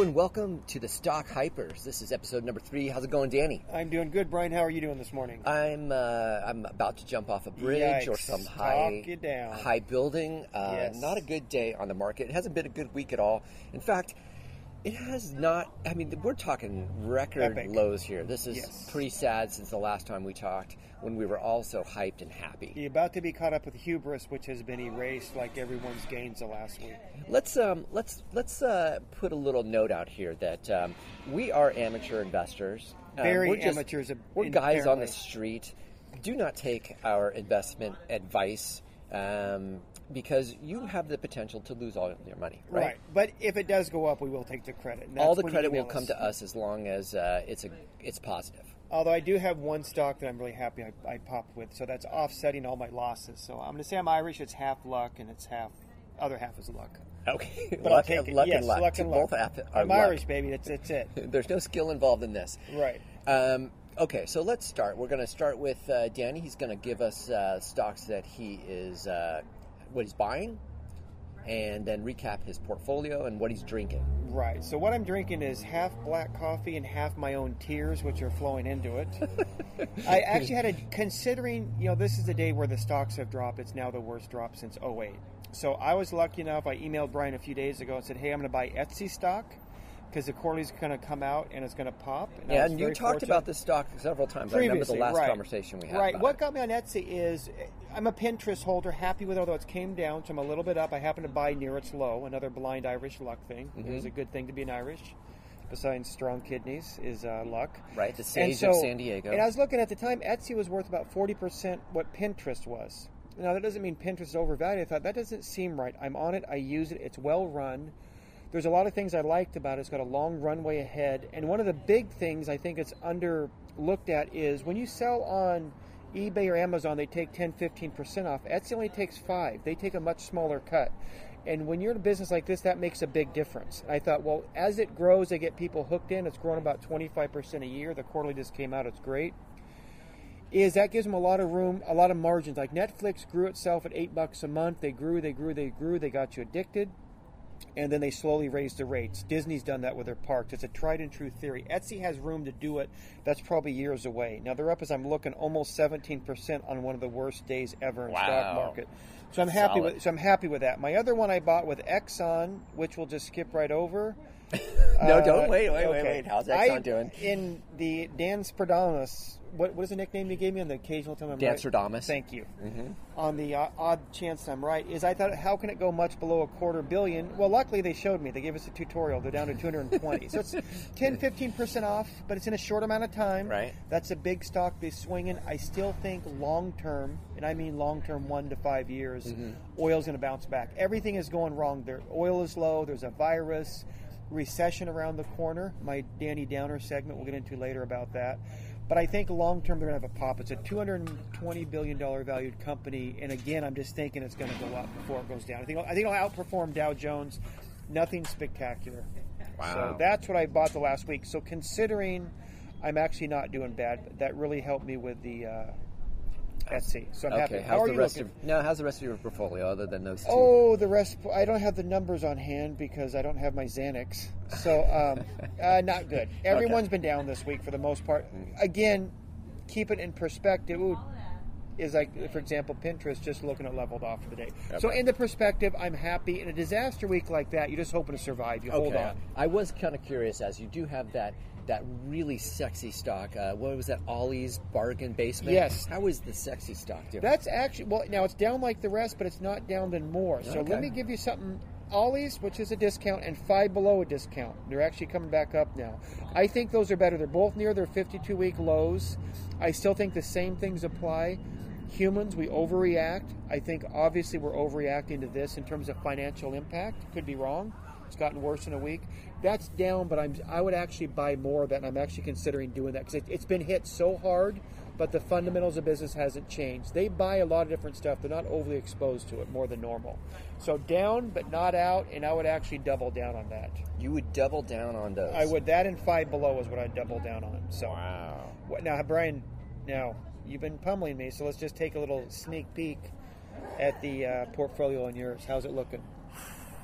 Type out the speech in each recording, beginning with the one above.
Hello and welcome to the Stock Hypers. This is episode number three. How's it going, Danny? I'm doing good, Brian. How are you doing this morning? I'm uh, I'm about to jump off a bridge or some high high building. Uh, Yes. Not a good day on the market. It hasn't been a good week at all. In fact, it has not. I mean, we're talking record Epic. lows here. This is Yes. pretty sad since the last time we talked when we were all so hyped and happy. You're about to be caught up with hubris, which has been erased like everyone's gains the last week. Let's um, let's let's uh, put a little note out here that um, we are amateur investors. Um, Very we're just- amateurs, We're guys on the street. Do not take our investment advice um, because you have the potential to lose all your money. Right. Right. But if it does go up, we will take the credit. and All the credit will email come to us as long as uh, it's a it's positive. Although I do have one stock that I'm really happy I, I popped with, so that's offsetting all my losses. So I'm going to say I'm Irish. It's half luck and it's half other half is luck. Okay. But luck, it. luck yes, and luck. luck and luck. Both have- are I'm luck. Irish, baby. That's that's it. There's no skill involved in this. Right. Um, okay, so let's start. We're going to start with uh, Danny. He's going to give us uh, stocks that he is, uh, what he's buying, and then recap his portfolio and what he's drinking. Right. So what I'm drinking is half black coffee and half my own tears, which are flowing into it. I actually had a considering, you know, this is the day where the stocks have dropped. It's now the worst drop since 08. So I was lucky enough. I emailed Brian a few days ago and said, "Hey, I'm going to buy Etsy stock because the quarterly's going to come out and it's going to pop." I Yeah, and you talked fortunate. about this stock several times. I remember the Previously, last right. conversation we had. Right. What it. got me on Etsy is I'm a Pinterest holder, happy with it, although it's came down, so I'm a little bit up. I happen to buy near its low, another blind Irish luck thing. It Mm-hmm. is a good thing to be an Irish. Besides strong kidneys is uh, luck. Right, the sage of San Diego. And I was looking at the time, Etsy was worth about 40% what Pinterest was. Now, that doesn't mean Pinterest is overvalued. I thought, that doesn't seem right. I'm on it, I use it, it's well run. There's a lot of things I liked about it. It's got a long runway ahead. And one of the big things I think it's underlooked at is when you sell on eBay or Amazon, they take 10, 15% off. Etsy only takes 5 They take a much smaller cut. And when you're in a business like this, that makes a big difference. I thought, well, as it grows, they get people hooked in. It's grown about 25% a year. The quarterly just came out. It's great is that gives them a lot of room, a lot of margins. Like Netflix grew itself at eight bucks a month. They grew, they grew, they grew. They got you addicted, and then they slowly raise the rates. Disney's done that with their parks. It's a tried and true theory. Etsy has room to do it. That's probably years away. Now they're up as I'm looking almost 17 percent on one of the worst days ever in Wow. stock market. So I'm happy Solid. with. So I'm happy with that. My other one I bought with Exxon, which we'll just skip right over. no, Uh, don't wait, wait, wait, okay. wait. How's I- Exxon doing? In the Dan Spardamus, what, what is the nickname you gave me on the occasional time I'm Dan right? Thank you. Mm-hmm. On the uh, odd chance I'm right, is I thought, how can it go much below a quarter billion? Well, luckily they showed me. They gave us a tutorial. They're down to 220. so it's 10, 15% off, but it's in a short amount of time. Right. That's a big stock they're swinging. I still think long term, and I mean long term, one to five years, Mm-hmm. oil's going to bounce back. Everything is going wrong. There, oil is low. There's a virus, recession around the corner. My Danny Downer segment we'll get into later about that. But I think long term they're going to have a pop. It's a 220 billion dollar valued company, and again, I'm just thinking it's going to go up before it goes down. I think I think it'll outperform Dow Jones. Nothing spectacular. Wow. So that's what I bought the last week. So considering I'm actually not doing bad, that really helped me with the uh, Etsy. So I'm happy. Okay, How how's are the you rest looking? of no? How's the rest of your portfolio other than those two? Oh, the rest. I don't have the numbers on hand because I don't have my Xanax. So, um, uh, not good. Everyone's been down this week for the most part. Again, keep it in perspective. Ooh, is like, for example, Pinterest just looking at leveled off for the day. So, in the perspective, I'm happy. In a disaster week like that, you're just hoping to survive. You hold on. I was kind of curious as you do have that that really sexy stock. Uh, what was that? Ollie's Bargain Basement. Yes. How is the sexy stock doing? That's actually well. Now it's down like the rest, but it's not down than more. So Okay. let me give you something. Ollie's, which is a discount, and Five Below a discount. They're actually coming back up now. I think those are better. They're both near their 52 week lows. I still think the same things apply. Humans, we overreact. I think obviously we're overreacting to this in terms of financial impact. Could be wrong. It's gotten worse in a week. That's down, but I'm I would actually buy more of that, and I'm actually considering doing that because it, it's been hit so hard. But the fundamentals of business hasn't changed. They buy a lot of different stuff. They're not overly exposed to it more than normal. So down, but not out, and I would actually double down on that. you would double down on those. I would that and five below is what I'd double down on. So Wow. what, now, Brian, now you've been pummeling me, so let's just take a little sneak peek at the uh, portfolio on yours. How's it looking?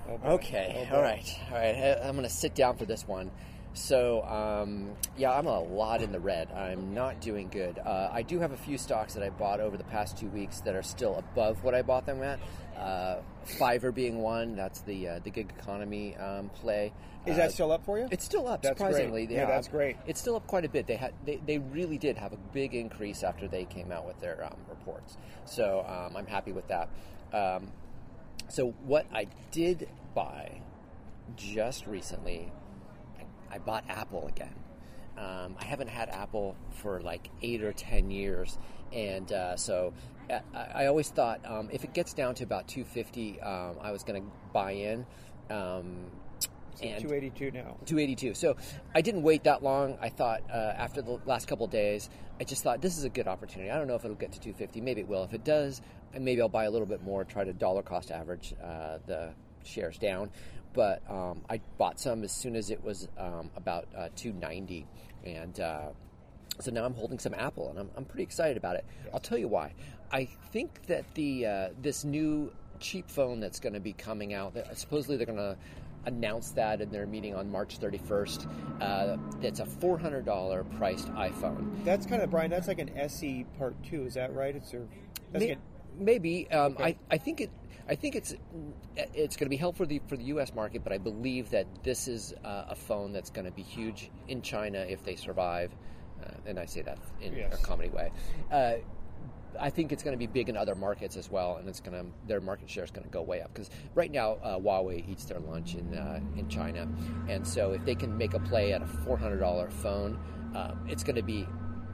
Oh. Okay, Oh, all right, all right. I- I'm going to sit down for this one. So, um, yeah, I'm a lot in the red. I'm not doing good. Uh, I do have a few stocks that I bought over the past two weeks that are still above what I bought them at. Uh, Fiverr being one. That's the uh, the gig economy um, play. Is Uh, that still up for you? It's still up, That's surprisingly. Yeah, that's great. It's still up quite a bit. They had they, they really did have a big increase after they came out with their um, reports. So um, I'm happy with that. Um, so what I did buy just recently, I, I bought Apple again. Um, I haven't had Apple for like eight or ten years, and uh, so uh, I, I always thought um, if it gets down to about 250, um, I was going to buy in. Um, and 282 now. 282. So I didn't wait that long. I thought uh, after the last couple of days, I just thought this is a good opportunity. I don't know if it'll get to 250. Maybe it will. If it does, and maybe I'll buy a little bit more, try to dollar cost average uh, the shares down. But um, I bought some as soon as it was um, about uh, 290, and uh, so now I'm holding some Apple, and I'm, I'm pretty excited about it. I'll tell you why. I think that the uh, this new cheap phone that's going to be coming out, that supposedly they're going to announce that in their meeting on March 31st. Uh, it's a $400 priced iPhone. That's kind of Brian. That's like an SE Part Two. Is that right? It's a. That's May- like Maybe um, Okay. I, I think it I think it's it's going to be helpful for the for the U.S. market, but I believe that this is uh, a phone that's going to be huge in China if they survive, uh, and I say that in Yes. a comedy way. Uh, I think it's going to be big in other markets as well, and it's going to their market share is going to go way up because right now uh, Huawei eats their lunch in uh, in China, and so if they can make a play at a four hundred dollar phone, um, it's going to be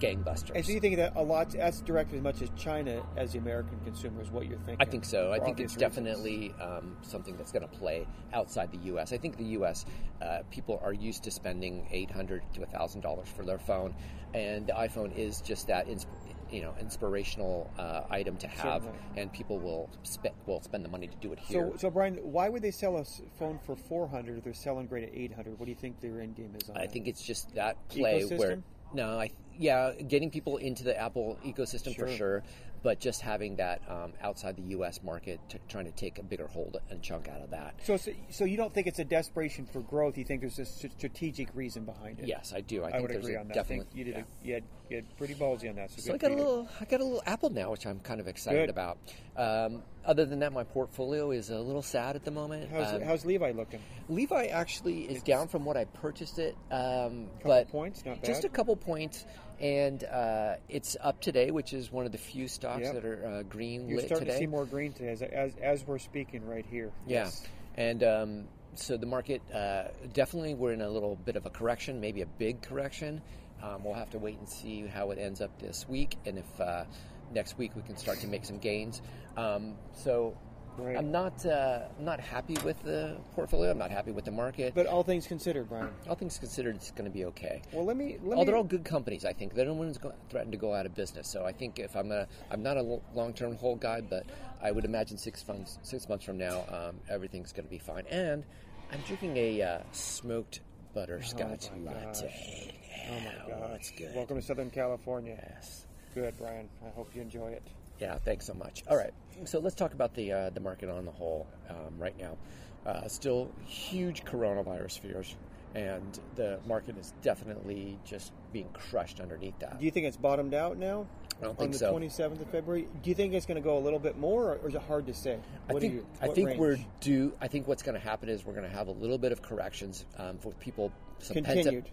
gangbusters. And so you think that a lot that's directed as much as China as the American consumer is what you're thinking? I think so. I think it's reasons. definitely um, something that's going to play outside the U.S. I think the U.S. Uh, people are used to spending eight hundred to thousand dollars for their phone, and the iPhone is just that, insp- you know, inspirational uh, item to have, Certainly. and people will spend will spend the money to do it here. So, so Brian, why would they sell a phone for 400 if they're selling great at 800? What do you think their end game is on I that? think it's just that play where Ecosystem? No, I yeah, getting people into the Apple ecosystem for Sure. But just having that um, outside the U.S. market, t- trying to take a bigger hold and chunk out of that. So, so, so you don't think it's a desperation for growth? You think there's a s- strategic reason behind it? Yes, I do. I, I, think would there's agree a on that. I definitely. think you did. yeah. A, you, had, you had pretty ballsy on that. So, So I got a little, I got a little Apple now, which I'm kind of excited Good. about. Um, other than that, my portfolio is a little sad at the moment. How's, Um, how's Levi looking? Levi actually is down from what I purchased it, um, Couple but points, not just a couple points, and uh, it's up today, which is one of the few stocks Yep. that are uh, green You're lit starting today. to see more green today, as, as, as we're speaking right here. Yeah, Yes. and um, so the market uh, definitely we're in a little bit of a correction, maybe a big correction. Um, we'll have to wait and see how it ends up this week, and if uh, next week we can start to make some gains. Um, so. Right. I'm not uh, I'm not happy with the portfolio. I'm not happy with the market. But all things considered, Brian. all things considered, it's going to be okay. Well, let me. Let Oh, me they're all good companies. I think. they're no one's threatened to go out of business. So I think if I'm a, I'm not a long term hold guy, but I would imagine six months, six months from now, um, everything's going to be fine. And I'm drinking a uh, smoked butterscotch Oh, latte. Oh my Yeah, gosh! that's good. Welcome to Southern California. Yes. Good, Brian. I hope you enjoy it. Yeah, thanks so much. All right, so let's talk about the uh, the market on the whole um, right now. Uh, still huge coronavirus fears, and the market is definitely just being crushed underneath that. Do you think it's bottomed out now? I don't on think the so. 27th of February. Do you think it's going to go a little bit more, or is it hard to say? I What do think you- I think range? we're due. I think what's going to happen is we're going to have a little bit of corrections um, for people. Some pent up, continued.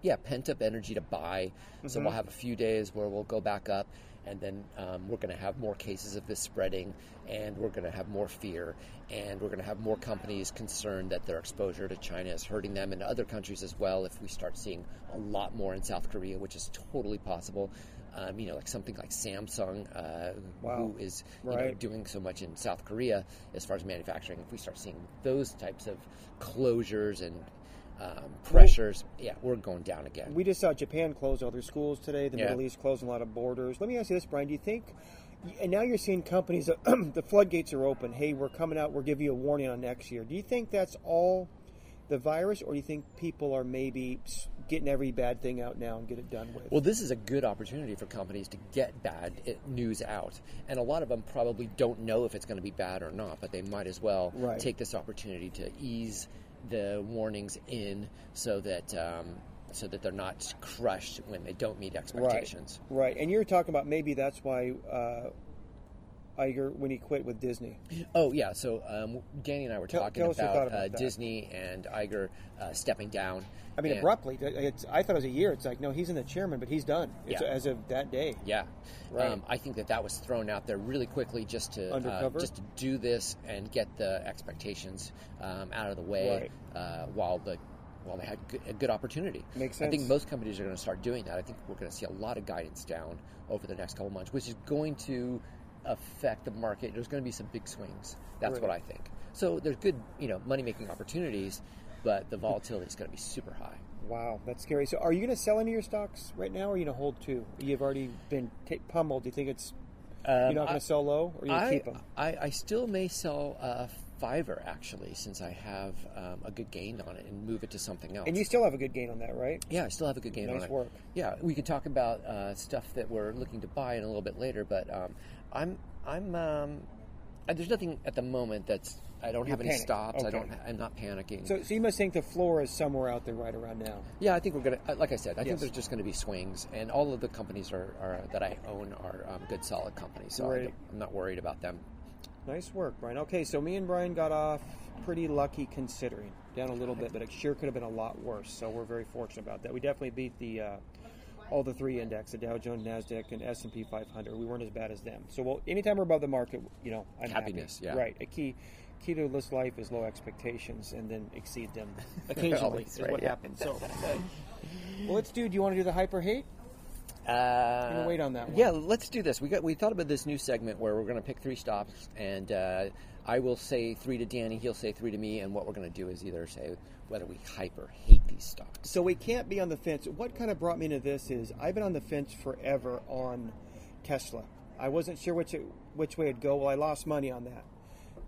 yeah, pent up energy to buy. So Mm-hmm. we'll have a few days where we'll go back up, and then um, we're going to have more cases of this spreading, and we're going to have more fear, and we're going to have more companies concerned that their exposure to China is hurting them, and other countries as well. If we start seeing a lot more in South Korea, which is totally possible. Um, you know, like something like Samsung, uh, Wow. who is you know, doing so much in South Korea as far as manufacturing. If we start seeing those types of closures and um, pressures, yeah, we're going down again. We just saw Japan close all their schools today. The Yeah. Middle East closing a lot of borders. Let me ask you this, Brian. Do you think? And now you're seeing companies. the floodgates are open. Hey, we're coming out. We're giving you a warning on next year. Do you think that's all the virus, or do you think people are maybe getting every bad thing out now and get it done with. Well, this is a good opportunity for companies to get bad eh, news out, and a lot of them probably don't know if it's going to be bad or not, but they might as well Right. take this opportunity to ease the warnings in so that um, so that they're not crushed when they don't meet expectations. Right, right. and you're talking about maybe that's why uh, Iger when he quit with Disney. Oh yeah, so um, Danny and I were talking tell your about, about uh. Disney and Iger uh, stepping down. I mean, And- abruptly. It's, I thought it was a year. It's like no, he's in the chairman, but he's done. It's Yeah. as of that day. Yeah, Right. um, I think that that was thrown out there really quickly just to uh, just to do this and get the expectations um, out of the way uh, while the while they had a good opportunity. Makes sense. I think most companies are going to start doing that. I think we're going to see a lot of guidance down over the next couple of months, which is going to affect the market. There's going to be some big swings. That's Right. what I think. So there's good, you know, money making opportunities, but the volatility is going to be super high. Wow, that's scary. So, are you going to sell any of your stocks right now, or are you going to hold two? You've already been ta pummeled. Do you think it's you're Um, not going to sell low, or you I, keep them? I, I still may sell uh, Fiverr actually, since I have um, a good gain on it, and move it to something else. And you still have a good gain on that, right? yeah, I still have a good gain Nice on it. Nice work. Yeah, we can talk about uh, stuff that we're looking to buy in a little bit later, but um, I'm I'm um, uh, there's nothing at the moment that's I don't You're have any stops. I Okay. don't. I'm not panicking. So, so you must think the floor is somewhere out there right around now. yeah, I think we're gonna. uh, Like I said, I Yes. think there's just going to be swings, and all of the companies are, are that I own are um, good, solid companies. So I Right. don't- I'm not worried about them. Nice work, Brian. Okay, so me and Brian got off pretty lucky considering down a little bit, but it sure could have been a lot worse. So we're very fortunate about that. We definitely beat the uh, all the three index, the Dow Jones, Nasdaq, and S and P 500. We weren't as bad as them. So well, anytime we're above the market, you know, I'm happy. Happiness, yeah. Right. A key key to this life is low expectations and then exceed them occasionally. Always, is right, what yeah. happens. So. Well, let's do. Do you want to do the hyper hate? Uh, gonna wait on that one. Yeah, let's do this. We got we thought about this new segment where we're going to pick three stops, and uh, I will say three to Danny, he'll say three to me, and what we're going to do is either say whether we hype or hate these stocks. So we can't be on the fence. What kind of brought me into this is I've been on the fence forever on Tesla. I wasn't sure which it, which way it'd go. Well, I lost money on that.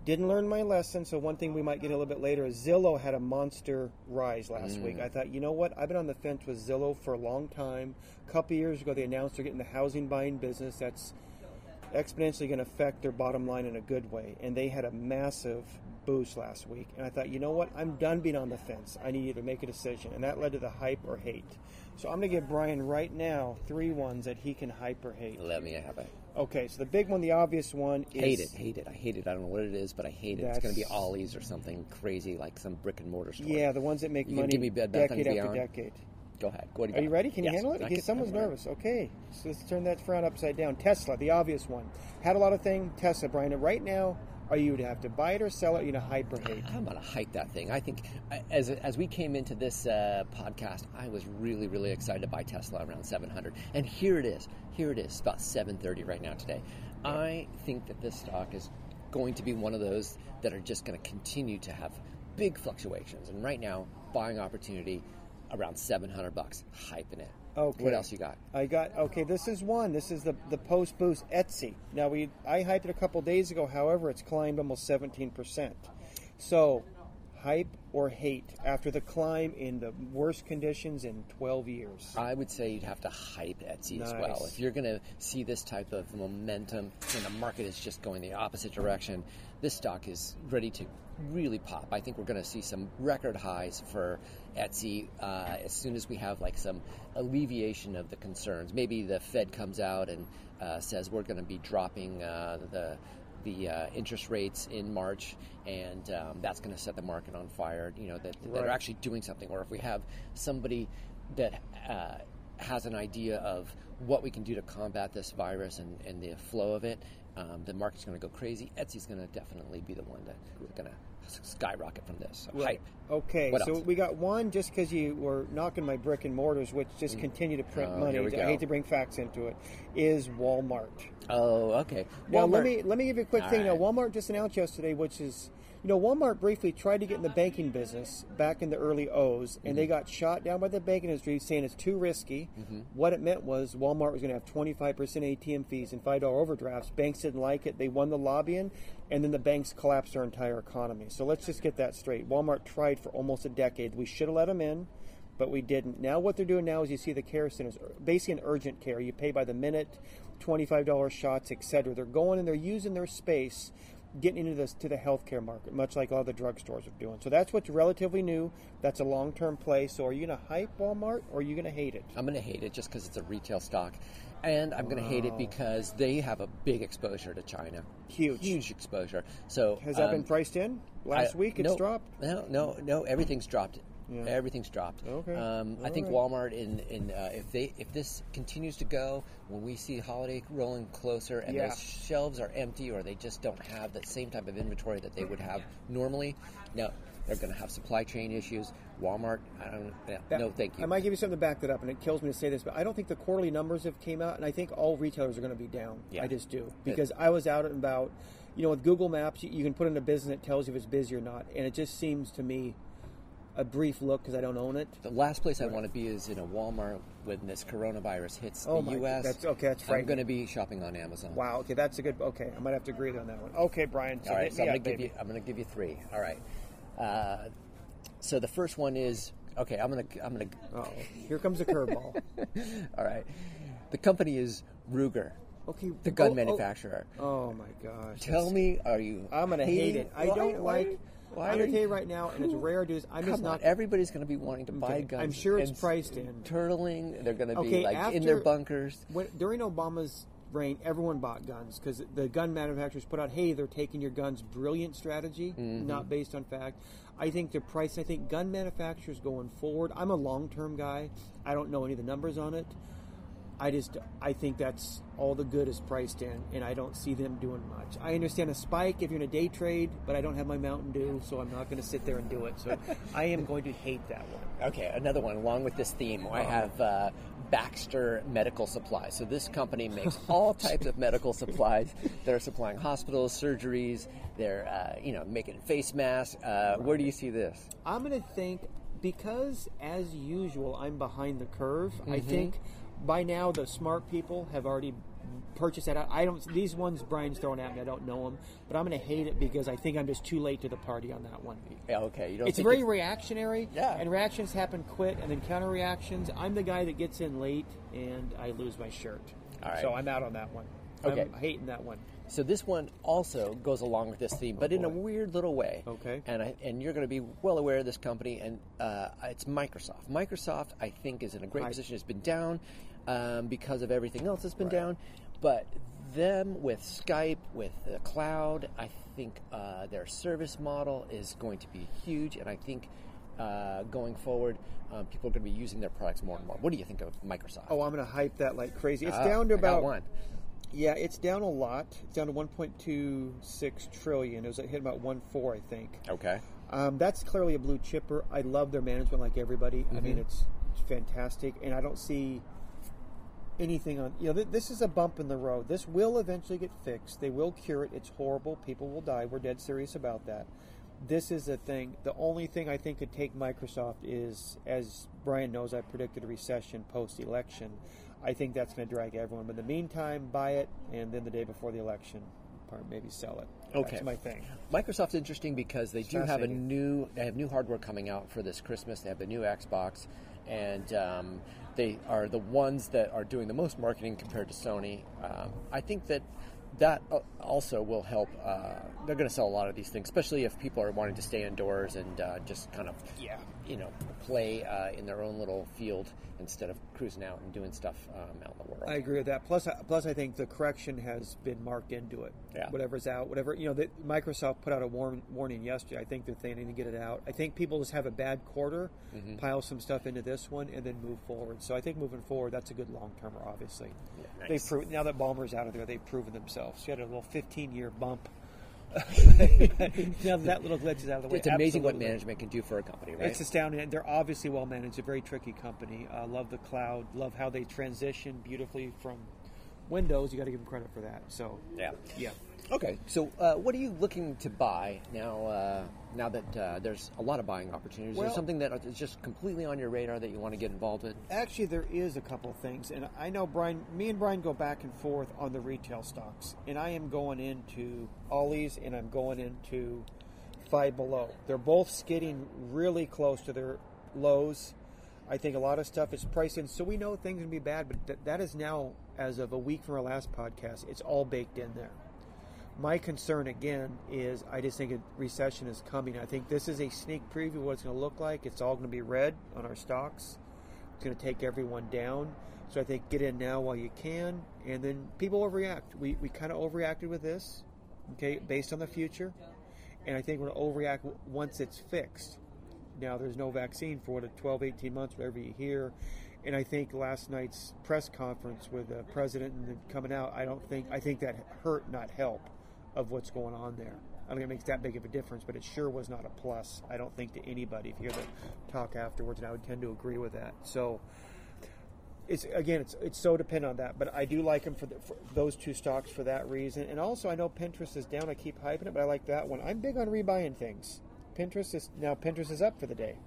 Didn't learn my lesson. So one thing we might get a little bit later is Zillow had a monster rise last week. Mm. I thought, you know what? I've been on the fence with Zillow for a long time. A couple years ago, they announced they're getting the housing buying business. That's exponentially going to affect their bottom line in a good way. And they had a massive boost last week. And I thought, you know what? I'm done being on the fence. I need to make a decision. And that led to the hype or hate. So I'm going to give Brian right now three ones that he can hype or hate. Let me have it. Okay, so the big one, the obvious one is Hate it, hate it. I hate it. I don't know what it is, but I hate it. It's going to be Ollie's or something crazy like some brick and mortar store. Yeah, the ones that make You money give me Bed decade after Beyond? decade. Go ahead. What do you Are you ready? Can you handle it? Can- someone's nervous. Okay, so let's turn that frown upside down. Tesla, the obvious one. Had a lot of thing. Tesla, Brian. Right now, are you to have to buy it or sell it? You to hype or hate? I'm gonna hype that thing. I think uh, as as we came into this uh, podcast, I was really really excited to buy Tesla around 700, and here it is. Here it is. It's about 730 right now today. I think that this stock is going to be one of those that are just going to continue to have big fluctuations. And right now, buying opportunity around 700 bucks, hyping it. Okay. What else you got? I got okay. This is one. This is the the post boost Etsy. Now we I hyped it a couple days ago. However, it's climbed almost seventeen percent. So, hype or hate after the climb in the worst conditions in twelve years. I would say you'd have to hype Etsy as well. If you're going to see this type of momentum and the market is just going the opposite direction, this stock is ready to really pop. I think we're going to see some record highs for Etsy uh, as soon as we have like some alleviation of the concerns. Maybe the Fed comes out and uh, says we're going to be dropping uh, the the uh, interest rates in March, and um, that's going to set the market on fire. You know that, that are actually doing something, or if we have somebody that uh, has an idea of what we can do to combat this virus and, and the flow of it, um, the market's going to go crazy. Etsy's going to definitely be the one that's going to skyrocket from this. So hype. Okay, What so else? we got one just because you were knocking my brick and mortars, which just continue to print Oh, money. I hate to bring facts into it. Is Walmart? Oh, okay. Now let me let me give you a quick All thing. Now. Walmart just announced yesterday, which is you know Walmart briefly tried to get in the banking business back in the early O's, and Mm-hmm. they got shot down by the banking industry, saying it's too risky. Mm-hmm. What it meant was Walmart was going to have 25% ATM fees and five dollar overdrafts. Banks didn't like it. They won the lobbying, and then the banks collapsed our entire economy. So let's just get that straight. Walmart tried for almost a decade. We should have let them in. but we didn't. Now what they're doing now is you see the care centers, basically an urgent care. You pay by the minute, twenty-five dollars shots, etc. They're going and they're using their space, getting into this to the healthcare market, much like all the drugstores are doing. So that's what's relatively new. That's a long-term play. So are you going to hype Walmart or are you going to hate it? I'm going to hate it just because it's a retail stock. And I'm going to hate it because they have a big exposure to China. Huge. Huge exposure. So Has that um, been priced in? Last I- week it's no, dropped. No, no, no. Everything's dropped. Yeah. Everything's dropped. Okay. Um, I think right. Walmart in in uh, if they if this continues to go when we see holiday rolling closer and Yeah. those shelves are empty or they just don't have the same type of inventory that they would have normally, no, they're going to have supply chain issues. Walmart, I don't. Yeah, That- no, thank you. I might give you something to back that up, and it kills me to say this, but I don't think the quarterly numbers have came out, and I think all retailers are going to be down. Yeah. I just do because I was out and about. You know, with Google Maps, you, you can put in a business that tells you if it's busy or not, and it just seems to me a brief look because I don't own it. The last place I want to be is in a Walmart when this coronavirus hits Oh the my- U.S. that's- okay, that's fine. I'm going to be shopping on Amazon. Wow. Okay, that's a good. Okay, I might have to agree on that one. Okay, Brian. So All right, so I'm going to give you. I'm going to give you three. All right. Uh, so the first one is okay. I'm going to. I'm going to. Oh, here comes a curveball. All right. The company is Ruger, Okay, the gun oh, oh. manufacturer. Oh, my gosh. Tell me, are you? I'm gonna hate it. I don't like. Why I'm are gonna tell you right now, and it's rare dudes. I'm just not. everybody's going to be wanting to buy Okay, guns. I'm sure it's priced in. Turtling, they're going to be Okay, like in their after- bunkers. When, during Obama's reign, everyone bought guns because the gun manufacturers put out, "Hey, they're taking your guns." Brilliant strategy, Mm-hmm. not based on fact. I think the price. I think gun manufacturers going forward. I'm a long-term guy. I don't know any of the numbers on it. I just I think that's all the good is priced in, and I don't see them doing much. I understand a spike if you're in a day trade, but I don't have my Mountain Dew, so I'm not going to sit there and do it. So I am going to hate that one. Okay, another one along with this theme. I Uh-huh. have uh, Baxter Medical Supply. So this company makes all types of medical supplies. They're supplying hospitals, surgeries. They're uh, you know making face masks. Uh, where do you see this? I'm going to think because, as usual, I'm behind the curve. I Mm-hmm. think by now the smart people have already purchased that. I don't. These ones Brian's throwing at me. I don't know them, but I'm going to hate it because I think I'm just too late to the party on that one. Yeah, okay, you don't. It's very reactionary, Yeah. and reactions happen quick, and then counter reactions. I'm the guy that gets in late, and I lose my shirt. All right. So I'm out on that one. Okay. I'm hating that one. So this one also goes along with this theme, but in a weird little way. Okay. And I, and you're going to be well aware of this company, and uh, it's Microsoft. Microsoft, I think, is in a great Hi. position. It's been down um, because of everything else that's been Right. down, but them with Skype, with the cloud, I think uh, their service model is going to be huge, and I think. Uh, going forward, um, people are going to be using their products more and more. What do you think of Microsoft? Oh, I'm going to hype that like crazy. It's Ah, down to about one. Yeah, it's down a lot. It's down to 1.26 trillion. It was hit about 1.4, I think. Okay. Um, that's clearly a blue chipper. I love their management, like everybody. I Mm-hmm. mean, it's, it's fantastic, and I don't see anything on. You know, th- this is a bump in the road. This will eventually get fixed. They will cure it. It's horrible. People will die. We're dead serious about that. This is the thing. The only thing I think could take Microsoft is, as Brian knows, I predicted a recession post-election. I think that's going to drag everyone. But in the meantime, buy it, and then the day before the election, maybe sell it. Okay. That's my thing. Microsoft's interesting because they do have a new they have new hardware coming out for this Christmas. They have the new Xbox, and um, they are the ones that are doing the most marketing compared to Sony. Um, I think that that uh, also will help. Uh, they're going to sell a lot of these things, especially if people are wanting to stay indoors and uh, just kind of Yeah. You know play uh, in their own little field instead of cruising out and doing stuff um, out in the world. I agree with that. Plus, plus, I think the correction has been marked into it. Yeah. Whatever's out, whatever you know, the, Microsoft put out a warn, warning yesterday. I think that they need to get it out. I think people just have a bad quarter, Mm-hmm. pile some stuff into this one, and then move forward. So I think moving forward, that's a good long termer. Obviously, Yeah, nice. they've proven now that Ballmer's out of there, they've proven themselves. You had a little 15 year bump. now that little glitch is out of the way. it's amazing what management can do for a company, right? It's astounding. They're obviously well managed. A very tricky company. Uh, love the cloud. Love how they transition beautifully from Windows. You got to give them credit for that. So yeah. yeah. Okay, so uh, what are you looking to buy now? Uh, now that uh, there's a lot of buying opportunities, is Well- there something that is just completely on your radar that you want to get involved with? Actually, there is a couple of things, and I know Brian. Me and Brian go back and forth on the retail stocks, and I am going into Ollie's and I'm going into Five Below. They're both skidding really close to their lows. I think a lot of stuff is priced in, so we know things can be bad. But th- that is now, as of a week from our last podcast, it's all baked in there. My concern again is I just think a recession is coming. I think this is a sneak preview of what it's going to look like. It's all going to be red on our stocks. It's going to take everyone down. So I think get in now while you can, and then people overreact. We we kind of overreacted with this, okay, based on the future, and I think we're going to overreact once it's fixed. Now there's no vaccine for what 12, 18 months, whatever you hear, and I think last night's press conference with the president and coming out, I don't think I think that hurt, not help, of what's going on there. I don't think it makes that big of a difference, but it sure was not a plus. I don't think to anybody if you hear the talk afterwards, and I would tend to agree with that. So it's again, it's it's so dependent on that. But I do like them for, the, for those two stocks for that reason. And also, I know Pinterest is down. I keep hyping it, but I like that one. I'm big on rebuying things. Pinterest is now Pinterest is up for the day.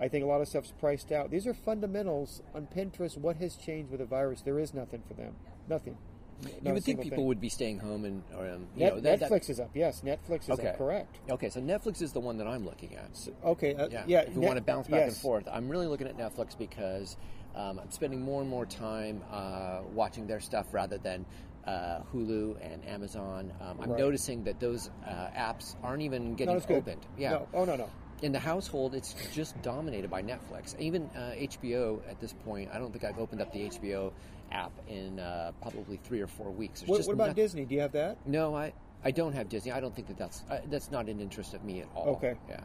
I think a lot of stuff's priced out. These are fundamentals on Pinterest. What has changed with the virus? There is nothing for them. Nothing. Not you would think people thing. would be staying home and um, you Net, know that, that- Netflix is up. Yes, Netflix is Okay. up. Correct. okay, so Netflix is the one that I'm looking at. So- okay. Uh, Yeah, yeah. If we Net- want to bounce back and forth, I'm really looking at Netflix because um, I'm spending more and more time uh, watching their stuff rather than uh, Hulu and Amazon. Um, I'm Right. noticing that those uh, apps aren't even getting opened. Yeah. No. Oh no no. In the household, it's just dominated by Netflix. Even uh, HBO at this point, I don't think I've opened up the HBO app in uh, probably three or four weeks. There's What, just what about Disney? Do you have that? No, I, I don't have Disney. I don't think that that's uh, that's not an interest of me at all. Okay. Yeah.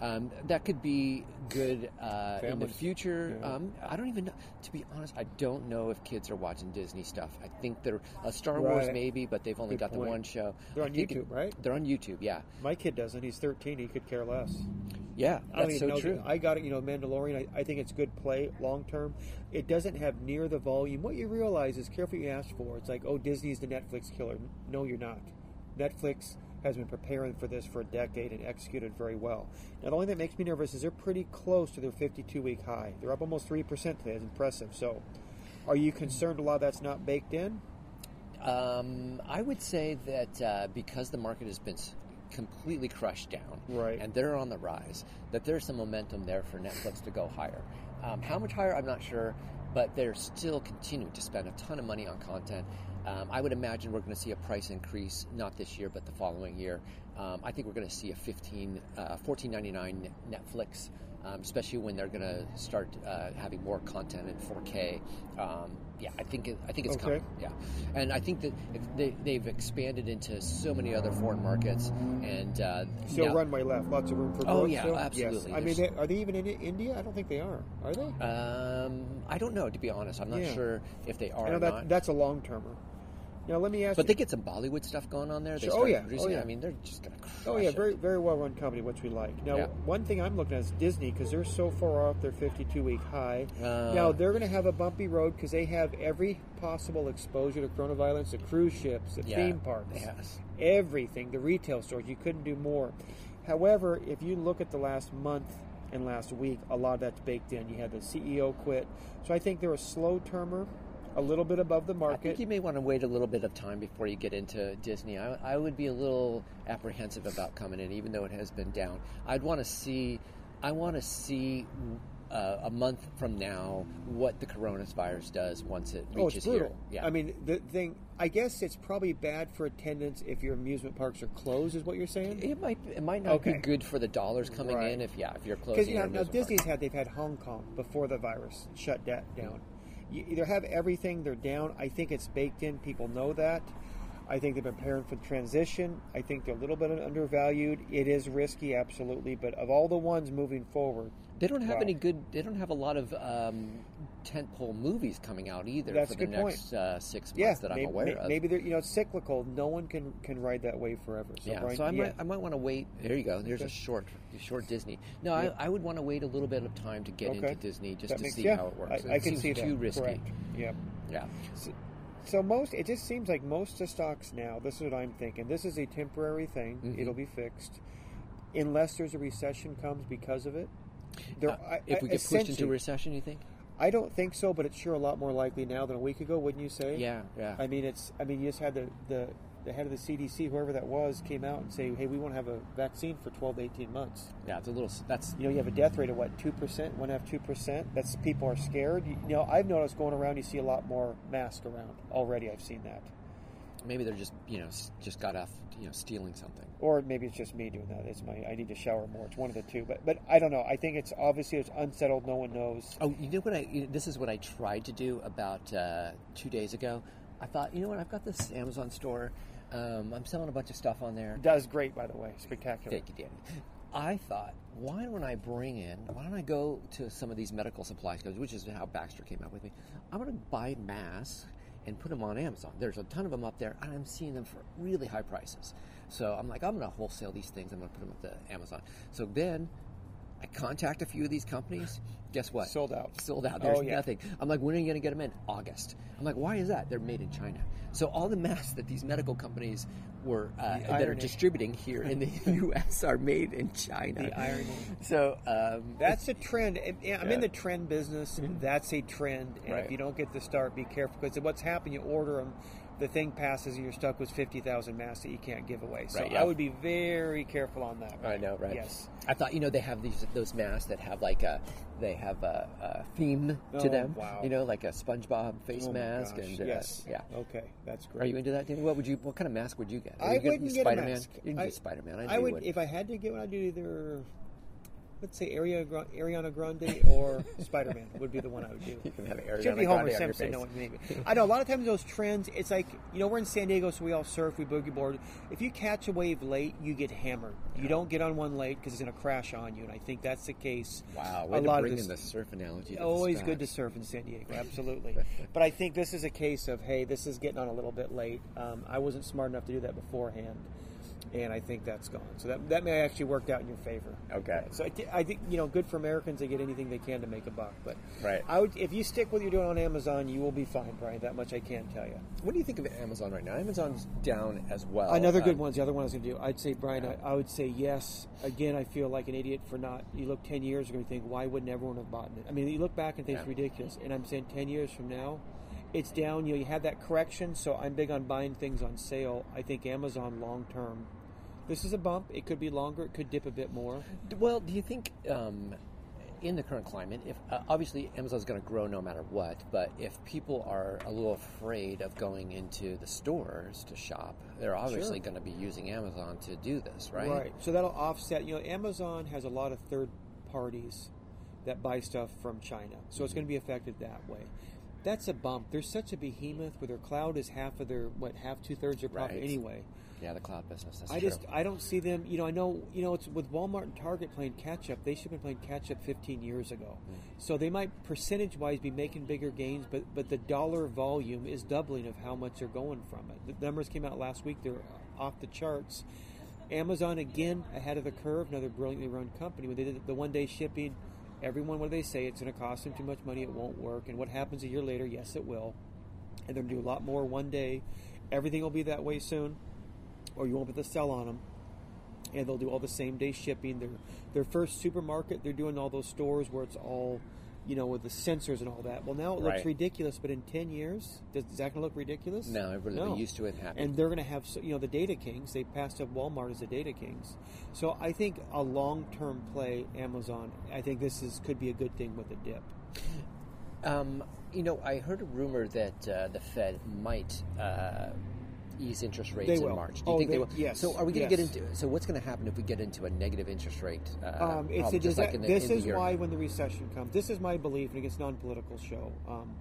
Um, that could be good uh, in the future. Yeah. Um, I don't even know. To be honest, I don't know if kids are watching Disney stuff. I think they're uh, Star Wars Right. maybe, but they've only Good got the one show. They're on YouTube, it- right? They're on YouTube. Yeah. My kid doesn't. He's 13. He could care less. Yeah. I don't That's so know. true. I got it. You know, Mandalorian. I, I think it's good play long term. It doesn't have near the volume. What you realize is careful what you ask for. It's like, oh, Disney's the Netflix killer. No, you're not. Netflix has been preparing for this for a decade and executed very well. Now, the only thing that makes me nervous is they're pretty close to their 52 week high. They're up almost three percent today. It's impressive. So, are you concerned a lot of that's not baked in? Um, I would say that uh, because the market has been completely crushed down, Right. and they're on the rise, that there's some momentum there for Netflix to go higher. Um, how much higher, I'm not sure, but they're still continuing to spend a ton of money on content. Um, I would imagine we're going to see a price increase, not this year, but the following year. Um, I think we're going to see a 15, uh, 14.99 Netflix, um, especially when they're going to start uh, having more content in 4K. Um, yeah, I think it, I think it's Okay. coming. Yeah, and I think that if they, they've expanded into so many other foreign markets, and uh, Still now- runway left. Lots of room for growth. Oh, yeah, still? absolutely. Yes. I mean, they, are they even in India? I don't think they are. Are they? Um, I don't know to be honest. I'm not Yeah. sure if they are I know or that not. that's a long termer. Now let me ask but you. they get some Bollywood stuff going on there. They Sure. Oh, yeah. Oh, it. yeah. I mean, they're just gonna crush Oh yeah, it. very very well run company, which we like. Now, Yeah. one thing I'm looking at is Disney because they're so far off their 52 week high. Uh, now they're going to have a bumpy road because they have every possible exposure to coronavirus: the cruise ships, the Yeah. theme parks, Yes. everything, the retail stores. You couldn't do more. However, if you look at the last month and last week, a lot of that's baked in. You had the CEO quit, so I think they're a slow termer, a little bit above the market. I think you may want to wait a little bit of time before you get into Disney. I, I would be a little apprehensive about coming in, even though it has been down. I'd want to see. I want to see uh, a month from now what the coronavirus does once it Oh, reaches it's brutal. here. Yeah. I mean, the thing. I guess it's probably bad for attendance if your amusement parks are closed. Is what you're saying? it might it might not Okay. be good for the dollars coming Right. in if yeah if you're closing. Because you know, now amusement park. Disney's had they've had Hong Kong before the virus shut that down. You either have everything, they're down. I think it's baked in. People know that. I think they've been preparing for the transition. I think they're a little bit undervalued. It is risky, absolutely. But of all the ones moving forward, They don't have Wow. any good. They don't have a lot of um, tentpole movies coming out either That's for a the next uh, six months yeah, that I'm maybe, aware may- of. maybe they're you know it's cyclical. No one can can ride that wave forever. So yeah, Brian, so I yeah. might I might want to wait. There you go. There's a Okay. short short Disney. No, Yeah. I, I would want to wait a little bit of time to get Okay. into Disney just That to makes- see how it works. I, It I can see that. too risky. Correct. Yeah. Yeah. So most, it just seems like most of the stocks now. This is what I'm thinking. This is a temporary thing. Mhm. It'll be fixed, unless there's a recession comes because of it. There, Uh, I- if we get pushed into a recession, you think? I don't think so, but it's sure a lot more likely now than a week ago. Wouldn't you say? Yeah, yeah. I mean, it's. I mean, you just had the the the head of the CDC, whoever that was, came out and say, "Hey, we want to have a vaccine for 12 to 18 months." Yeah, it's a little. That's You know, you have a death rate of what two percent, one half two percent. That's people are scared. You, you know, I've noticed going around, you see a lot more masks around already. I've seen that, maybe they're just you know just got off you know stealing something. or maybe it's just me doing that. It's my I need to shower more. It's one of the two. But but I don't know. I think it's obviously it's unsettled. No one knows. Oh, you know what I? This is what I tried to do about uh, two days ago. I thought, you know what? I've got this Amazon store. Um, I'm selling a bunch of stuff on there. Does great by the way, spectacular. Thank you, Danny. I thought, why don't I bring in? Why don't I go to some of these medical supply stores, which is how Baxter came up with me. I'm going to buy masks and put them on Amazon. There's a ton of them up there, and I'm seeing them for really high prices. So I'm like, I'm going to wholesale these things. I'm going to put them up to Amazon. So then I contact a few of these companies. Guess what? Sold out. Sold out. There's Oh, yeah. nothing. I'm like, when are you going to get them in? August. I'm like, why is that? They're made in China. So all the masks that these medical companies were uh, that are distributing here in the U.S. are made in China. The irony. So um, That's a trend. I'm Yeah. in the trend business. That's a trend. And Right. if you don't get the start, be careful because what's happened, you order them, the thing passes, and you're stuck with 50,000 masks that you can't give away. So Right, yeah. I would be very careful on that. I know, right? Yes. I thought you know they have these those masks that have like a they have a, a theme to Oh, them. wow. You know, like a SpongeBob face Oh mask and uh, yes. yeah. Okay, that's great. Are you into that? Danny? What would you? What kind of mask would you get? Are I you wouldn't get a Spider-Man? mask. You can I- get Spider-Man. I, I would, would. if I had to get one, I'd do either, let's say, Ariana, Ariana Grande or Spider Man would be the one I would do. you can have Should Ariana be Homer Grande Simpson. No one maybe. I know a lot of times those trends. It's like you know we're in San Diego, so we all surf, we boogie board. If you catch a wave late, you get hammered. You don't get on one late because it's going to crash on you, and I think that's the case. Wow, a way to lot bring of in the surf analogy. Always good to surf in San Diego, absolutely. but I think this is a case of hey, this is getting on a little bit late. Um, I wasn't smart enough to do that beforehand, and I think that's gone. So that that may actually work out in your favor. Okay. So I, thi- I think you know, good for Americans. They get anything they can to make a buck. But Right. I would, if you stick with what you're doing on Amazon, you will be fine, Brian. That much I can tell you. What do you think of Amazon right now? Amazon's down as well. Another good Um, one's the other one I was going to do. I'd say, Brian, I, I would say yes. Again, I feel like an idiot for not. You look 10 years ago and think, why wouldn't everyone have bought it? I mean, you look back and think it's ridiculous. And I'm saying 10 years from now, it's down. You know, you had that correction. So I'm big on buying things on sale. I think Amazon long term. This is a bump. It could be longer. It could dip a bit more. Well, do you think um, in the current climate, if uh, obviously Amazon's going to grow no matter what, but if people are a little afraid of going into the stores to shop, they're obviously Sure. going to be using Amazon to do this, right? Right. So that'll offset. You know, Amazon has a lot of third parties that buy stuff from China, so it's going to be affected that way. That's a bump. There's such a behemoth where their cloud is half of their what half two thirds of their profit Right. anyway. Yeah, the cloud business. That's I true. just I don't see them. You know, I know you know it's with Walmart and Target playing catch up. They should have been playing catch up 15 years ago. Mm. So they might percentage wise be making bigger gains, but but the dollar volume is doubling of how much they're going from it. The numbers came out last week. They're off the charts. Amazon again ahead of the curve. Another brilliantly run company. When they did the one day shipping, everyone what do they say? It's going to cost them too much money. It won't work. And what happens a year later? Yes, it will. And they're going to do a lot more one day. Everything will be that way soon or you won't be able to sell on them. And they'll do all the same day shipping. Their their first supermarket, they're doing all those stores where it's all, you know, with the sensors and all that. Well, now it looks Right. ridiculous, but in ten years, does, is that going to look ridiculous? no, everybody will No. be used to it and happy. And they're going to have, so- you know, the data kings. They passed up Walmart as the data kings. So I think a long term play, Amazon. I think this is could be a good thing with a dip. Um, you know, I heard a rumor that uh, the Fed might uh, ease interest rates They in will. March. Do you Oh, think they, they- will? yes, So, are we going to yes. get into? So, what's going to happen if we get into a negative interest rate? Uh, Um, it's a just like the, this is why when the recession comes, this is my belief, and it's non-political show. Um,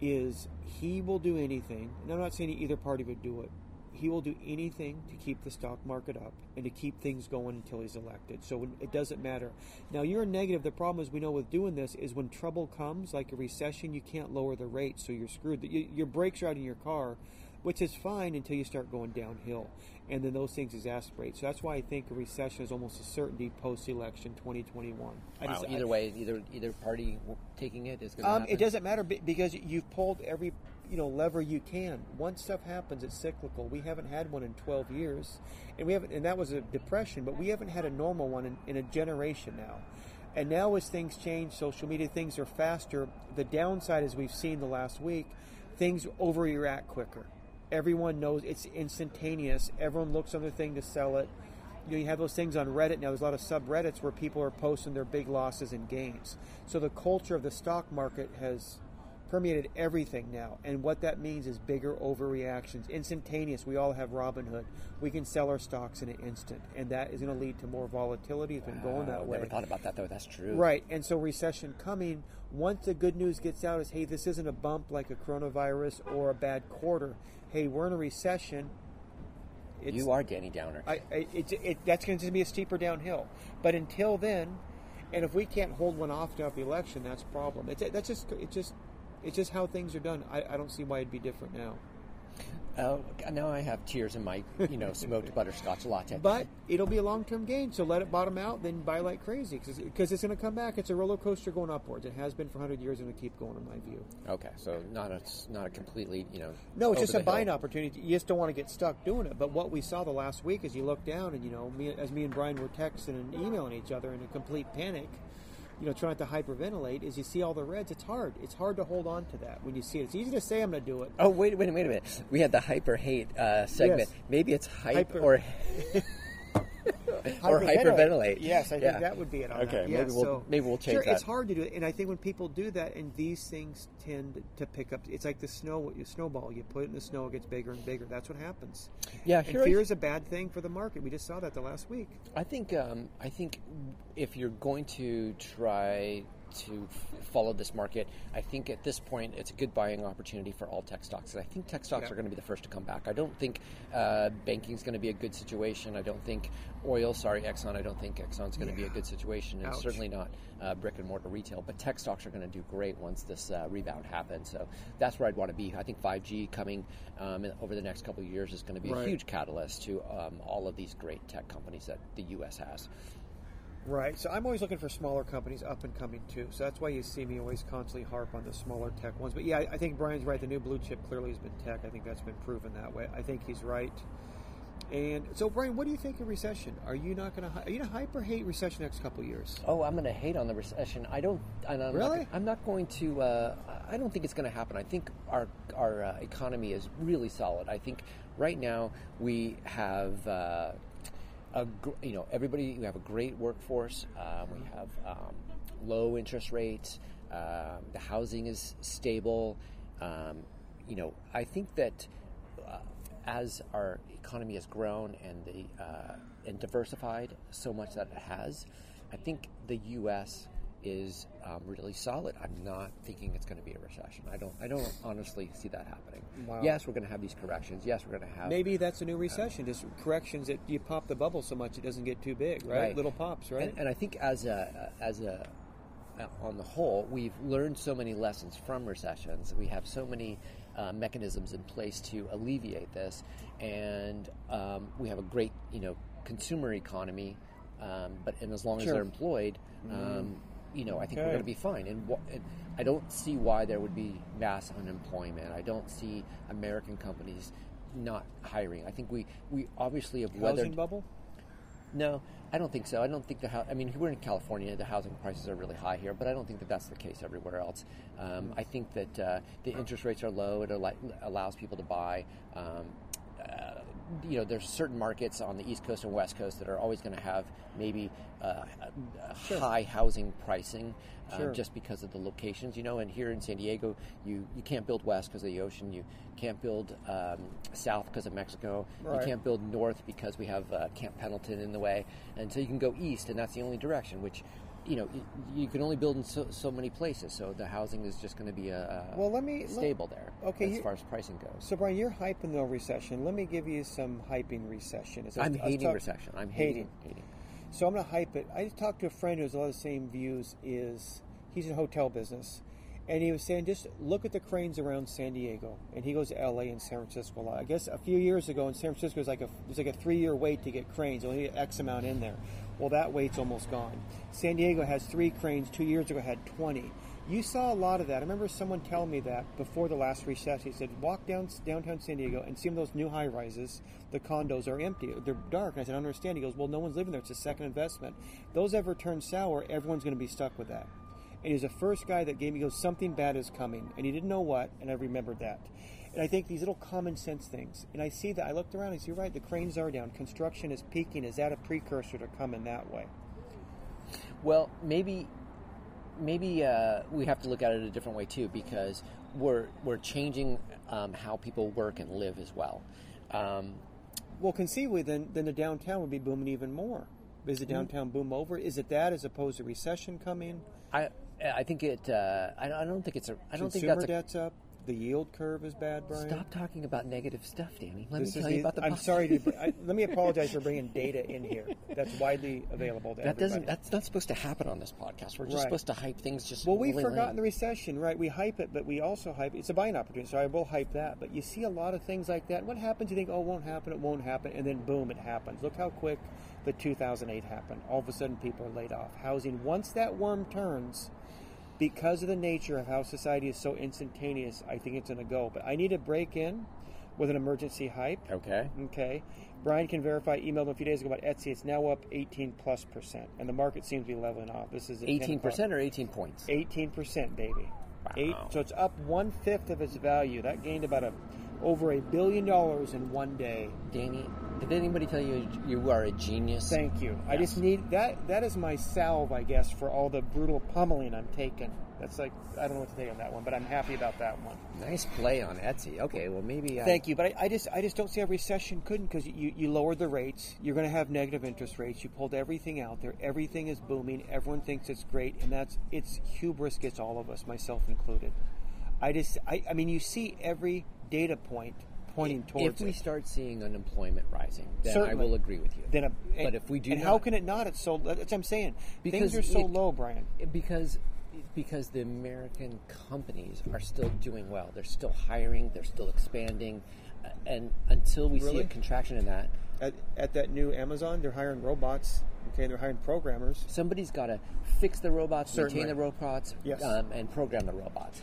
is he will do anything, and I'm not saying either party would do it. He will do anything to keep the stock market up and to keep things going until he's elected. So it doesn't matter. Now you're a negative. The problem is we know with doing this is when trouble comes, like a recession, you can't lower the rate, so you're screwed. Your brakes are out in your car, which is fine until you start going downhill, and then those things exasperate. So that's why I think a recession is almost a certainty post-election 2021. I Wow, just- I- either way, either either party taking it is going to um, happen. it doesn't matter because you've pulled every you know lever you can. Once stuff happens, it's cyclical. We haven't had one in 12 years, and we haven't, and that was a depression. But we haven't had a normal one in, in a generation now. And now, as things change, social media things are faster. The downside, as we've seen the last week, things overreact quicker. Everyone knows it's instantaneous. Everyone looks on their thing to sell it. You know, you have those things on Reddit now. There's a lot of subreddits where people are posting their big losses and gains. So the culture of the stock market has permeated everything now. And what that means is bigger overreactions, instantaneous. We all have Robinhood. We can sell our stocks in an instant, and that is going to lead to more volatility. It's been going that Wow, way. Never thought about that though. That's true. Right, and so recession coming. Once the good news gets out, is hey, this isn't a bump like a coronavirus or a bad quarter. Hey, we're in a recession. It's, You are Danny Downer. I, I, it, it, that's going to be a steeper downhill. But until then, and if we can't hold one off throughout the election, that's a problem. It's that's just it's just it's just how things are done. I, I don't see why it'd be different now. Oh, now I have tears in my, you know, smoked butterscotch latte. But it'll be a long term gain, so let it bottom out, then buy like crazy because it's going to come back. It's a roller coaster going upwards. It has been for 100 years and it'll keep going, in my view. okay, so not a not a completely, you know. No, it's just a hill. buying opportunity. You just don't want to get stuck doing it. But what we saw the last week is you look down and, you know, me, as me and Brian were texting and emailing each other in a complete panic, you know, trying to hyperventilate, is you see all the reds. It's hard. It's hard to hold on to that when you see it. It's easy to say I'm going to do it. Oh wait, wait, wait a minute. We had the hyper hate uh, segment. Yes. Maybe it's hype Hyper- or or hyperventilate. Yes, I Yeah. think that would be it. On Okay, that. maybe we'll- so- maybe we'll change sure, It's hard to do it, and I think when people do that, and these things tend to pick up. It's like the snow, you snowball. You put it in the snow, it gets bigger and bigger. That's what happens. Yeah, And here I- fear is a bad thing for the market. We just saw that the last week. I think um, I think if you're going to try to f- follow this market, I think at this point it's a good buying opportunity for all tech stocks. And I think tech stocks Yeah. are going to be the first to come back. I don't think uh, banking is going to be a good situation. I don't think oil, sorry Exxon, I don't think Exxon's going to be a good situation, and Ouch. certainly not uh, brick and mortar retail. But tech stocks are going to do great once this uh, rebound happens. So that's where I'd want to be. I think 5G coming um, over the next couple of years is going to be a huge catalyst to um, all of these great tech companies that the U.S. has. Right. So I'm always looking for smaller companies up and coming too. So that's why you see me always constantly harp on the smaller tech ones. But yeah, I think Brian's right. The new blue chip clearly has been tech. I think that's been proven that way. I think he's right. And so, Brian, what do you think of recession? Are you not going to? Are you going to hyper hate recession next couple of years? Oh, I'm going to hate on the recession. I don't. And I'm Really? Not, I'm not going to. Uh, I don't think it's going to happen. I think our our uh, economy is really solid. I think right now we have. Uh, a, you know, everybody. We have a great workforce. Um, we have um, low interest rates. Um, the housing is stable. Um, you know, I think that uh, as our economy has grown and the uh, and diversified so much that it has, I think the U.S. is um, really solid. I'm not thinking it's going to be a recession. I don't. I don't honestly see that happening. Wow. Yes, we're going to have these corrections. Yes, we're going to have Maybe that's a new recession. Just corrections that you pop the bubble so much it doesn't get too big, right? Right. Little pops, right? And, and I think as a as a uh, on the whole, we've learned so many lessons from recessions. We have so many uh, mechanisms in place to alleviate this, and um, we have a great you know consumer economy. Um, but and as long as they're employed, um, you know, I think we're going to be fine. And, wh- and I don't see why there would be mass unemployment. I don't see American companies not hiring. I think we we obviously have Housing bubble. No, I don't think so. I don't think the house. I mean, we're in California. The housing prices are really high here, but I don't think that that's the case everywhere else. Um, I think that uh, the interest rates are low. It al- allows people to buy. Um, uh, you know, there's certain markets on the East Coast and West Coast that are always going to have maybe uh, Sure. high housing pricing. um, Sure. just because of the locations, you know, and here in San Diego, you, you can't build west because of the ocean. You can't build um, south because of Mexico. Right. You can't build north because we have uh, Camp Pendleton in the way, and so you can go east, and that's the only direction. Which, you know, you can only build in so, so many places. So the housing is just going to be a, a Well, let me- let- stable there. okay, as far as pricing goes. So, Brian, you're hyping the recession. Let me give you some hyping recession. As I- I'm I was hating talk- recession. I'm hating. hating. hating. So I'm going to hype it. I talked to a friend who has a lot of the same views. Is he's in hotel business, and he was saying just look at the cranes around San Diego, and he goes to L.A. and San Francisco a lot. I guess a few years ago in San Francisco, it was like a there's like a three year wait to get cranes. Only X amount in there. Well, that wait's almost gone. San Diego has three cranes. Two years ago had 20. You saw a lot of that. I remember someone telling me that before the last recession. He said, walk down downtown San Diego and see those new high rises. The condos are empty. They're dark. And I said, I don't understand. He goes, well, no one's living there. It's a second investment. Those ever turn sour, everyone's going to be stuck with that. And he's the first guy that gave me, he goes, something bad is coming. And he didn't know what, and I remembered that. And I think these little common sense things. And I see that. I looked around and see, you're right, the cranes are down. Construction is peaking. Is that a precursor to coming that way? Well, maybe maybe uh, we have to look at it a different way too, because we're we're changing um, how people work and live as well. Um, Well, conceivably, then, then the downtown would be booming even more. Is the downtown boom over? Is it that as opposed to recession coming? I I think it. Uh, I, don't- I don't think it's a. I don't think Consumer that's a. debt's up. The yield curve is bad, Brian. Stop talking about negative stuff, Danny. Let This me tell the- you about the. I'm sorry to. I, let me apologize for bringing data in here. That's widely available That doesn't. That's not supposed to happen on this podcast. We're just Right. supposed to hype things. Just Well, we've forgotten the recession, right? We hype it, but we also hype it's a buying opportunity. So I will hype that. But you see a lot of things like that. What happens? You think, oh, it won't happen. It won't happen, and then boom, it happens. Look how quick the 2008 happened. All of a sudden, people are laid off. Housing. Once that worm turns, because of the nature of how society is so instantaneous, I think it's going to go. But I need to break in with an emergency hype. Okay. Okay. Brian can verify. Emailed him a few days ago about Etsy. It's now up 18 plus percent, and the market seems to be leveling off. This is Eighteen percent or eighteen points. Eighteen percent, baby. Wow. Eight. So it's up one fifth of its value. That gained about a over a billion dollars in one day. Danny, did anybody tell you you are a genius? Thank you. I just need that. That is my salve, I guess, for all the brutal pummeling I'm taking. That's like I don't know what to say on that one, but I'm happy about that one. Nice play on Etsy. Okay, well maybe. I, Thank you, but I, I just I just don't see a recession couldn't because you, you lowered the rates. You're going to have negative interest rates. You pulled everything out there. Everything is booming. Everyone thinks it's great, and that's it's hubris gets all of us, myself included. I just I, I mean you see every data point pointing towards If we it. start seeing unemployment rising, then Certainly. I will agree with you. Then a, but if we do and not, how can it not? It's so that's what I'm saying. Because Things are so it- low, Brian. because because the American companies are still doing well. They're still hiring. They're still expanding, uh, and until we see a contraction in that, At, at that new Amazon, they're hiring robots. Okay, they're hiring programmers. somebody's got to fix the robots, Certainly. maintain the robots, Yes. um, and program the robots.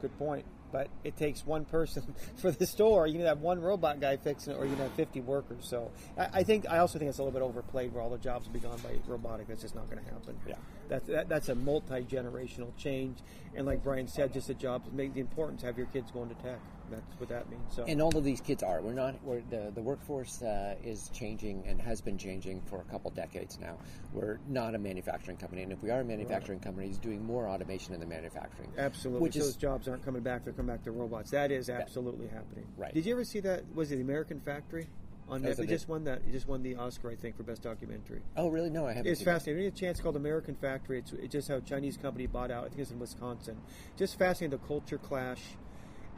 Good point. But it takes one person for the store. You can have one robot guy fixing it, or you can have 50 workers. So I, I think I also think it's a little bit overplayed, where all the jobs will be gone by robotic. That's just not going to happen. Yeah. that's that, that's a multi generational change. And like Brian said, just the jobs make the importance have your kids going to tech. That's what that means. So And all of these kids are. We're not. We're, the the workforce uh, is changing and has been changing for a couple decades now. We're not a manufacturing company, and if we are a manufacturing company, it's doing more automation in the manufacturing. Absolutely. Which so is those jobs aren't coming back; they're coming back to robots. That is absolutely happening. Right. Did you ever see that? Was it the American Factory? On Oh, Netflix? it It just won that. It just won the Oscar, I think, for best documentary. oh, really? No, I haven't. It's that. fascinating. It's a chance called American Factory. It's, it's just how a Chinese company bought out. I think it's in Wisconsin. Just fascinating the culture clash,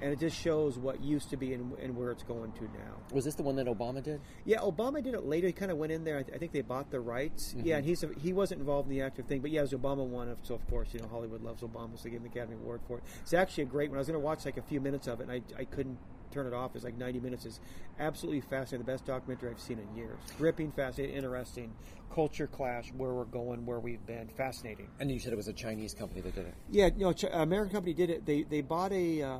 and it just shows what used to be and, and where it's going to now. Was this the one that Obama did? Yeah, Obama did it later. He kind of went in there. I, th- I think they bought the rights. Mm-hmm. Yeah, and he's a, he wasn't involved in the active thing, but yeah, it was Obama one. Of, so of course, you know, Hollywood loves Obama, so they gave him the Academy Award for it. It's actually a great one. I was going to watch like a few minutes of it, and I, I couldn't turn it off. It's like 90 minutes. It's absolutely fascinating. The best documentary I've seen in years. Gripping, fascinating, interesting. Culture clash, where we're going, where we've been. Fascinating. And you said it was a Chinese company that did it. Yeah, you know, Ch- American company did it. They they bought a uh,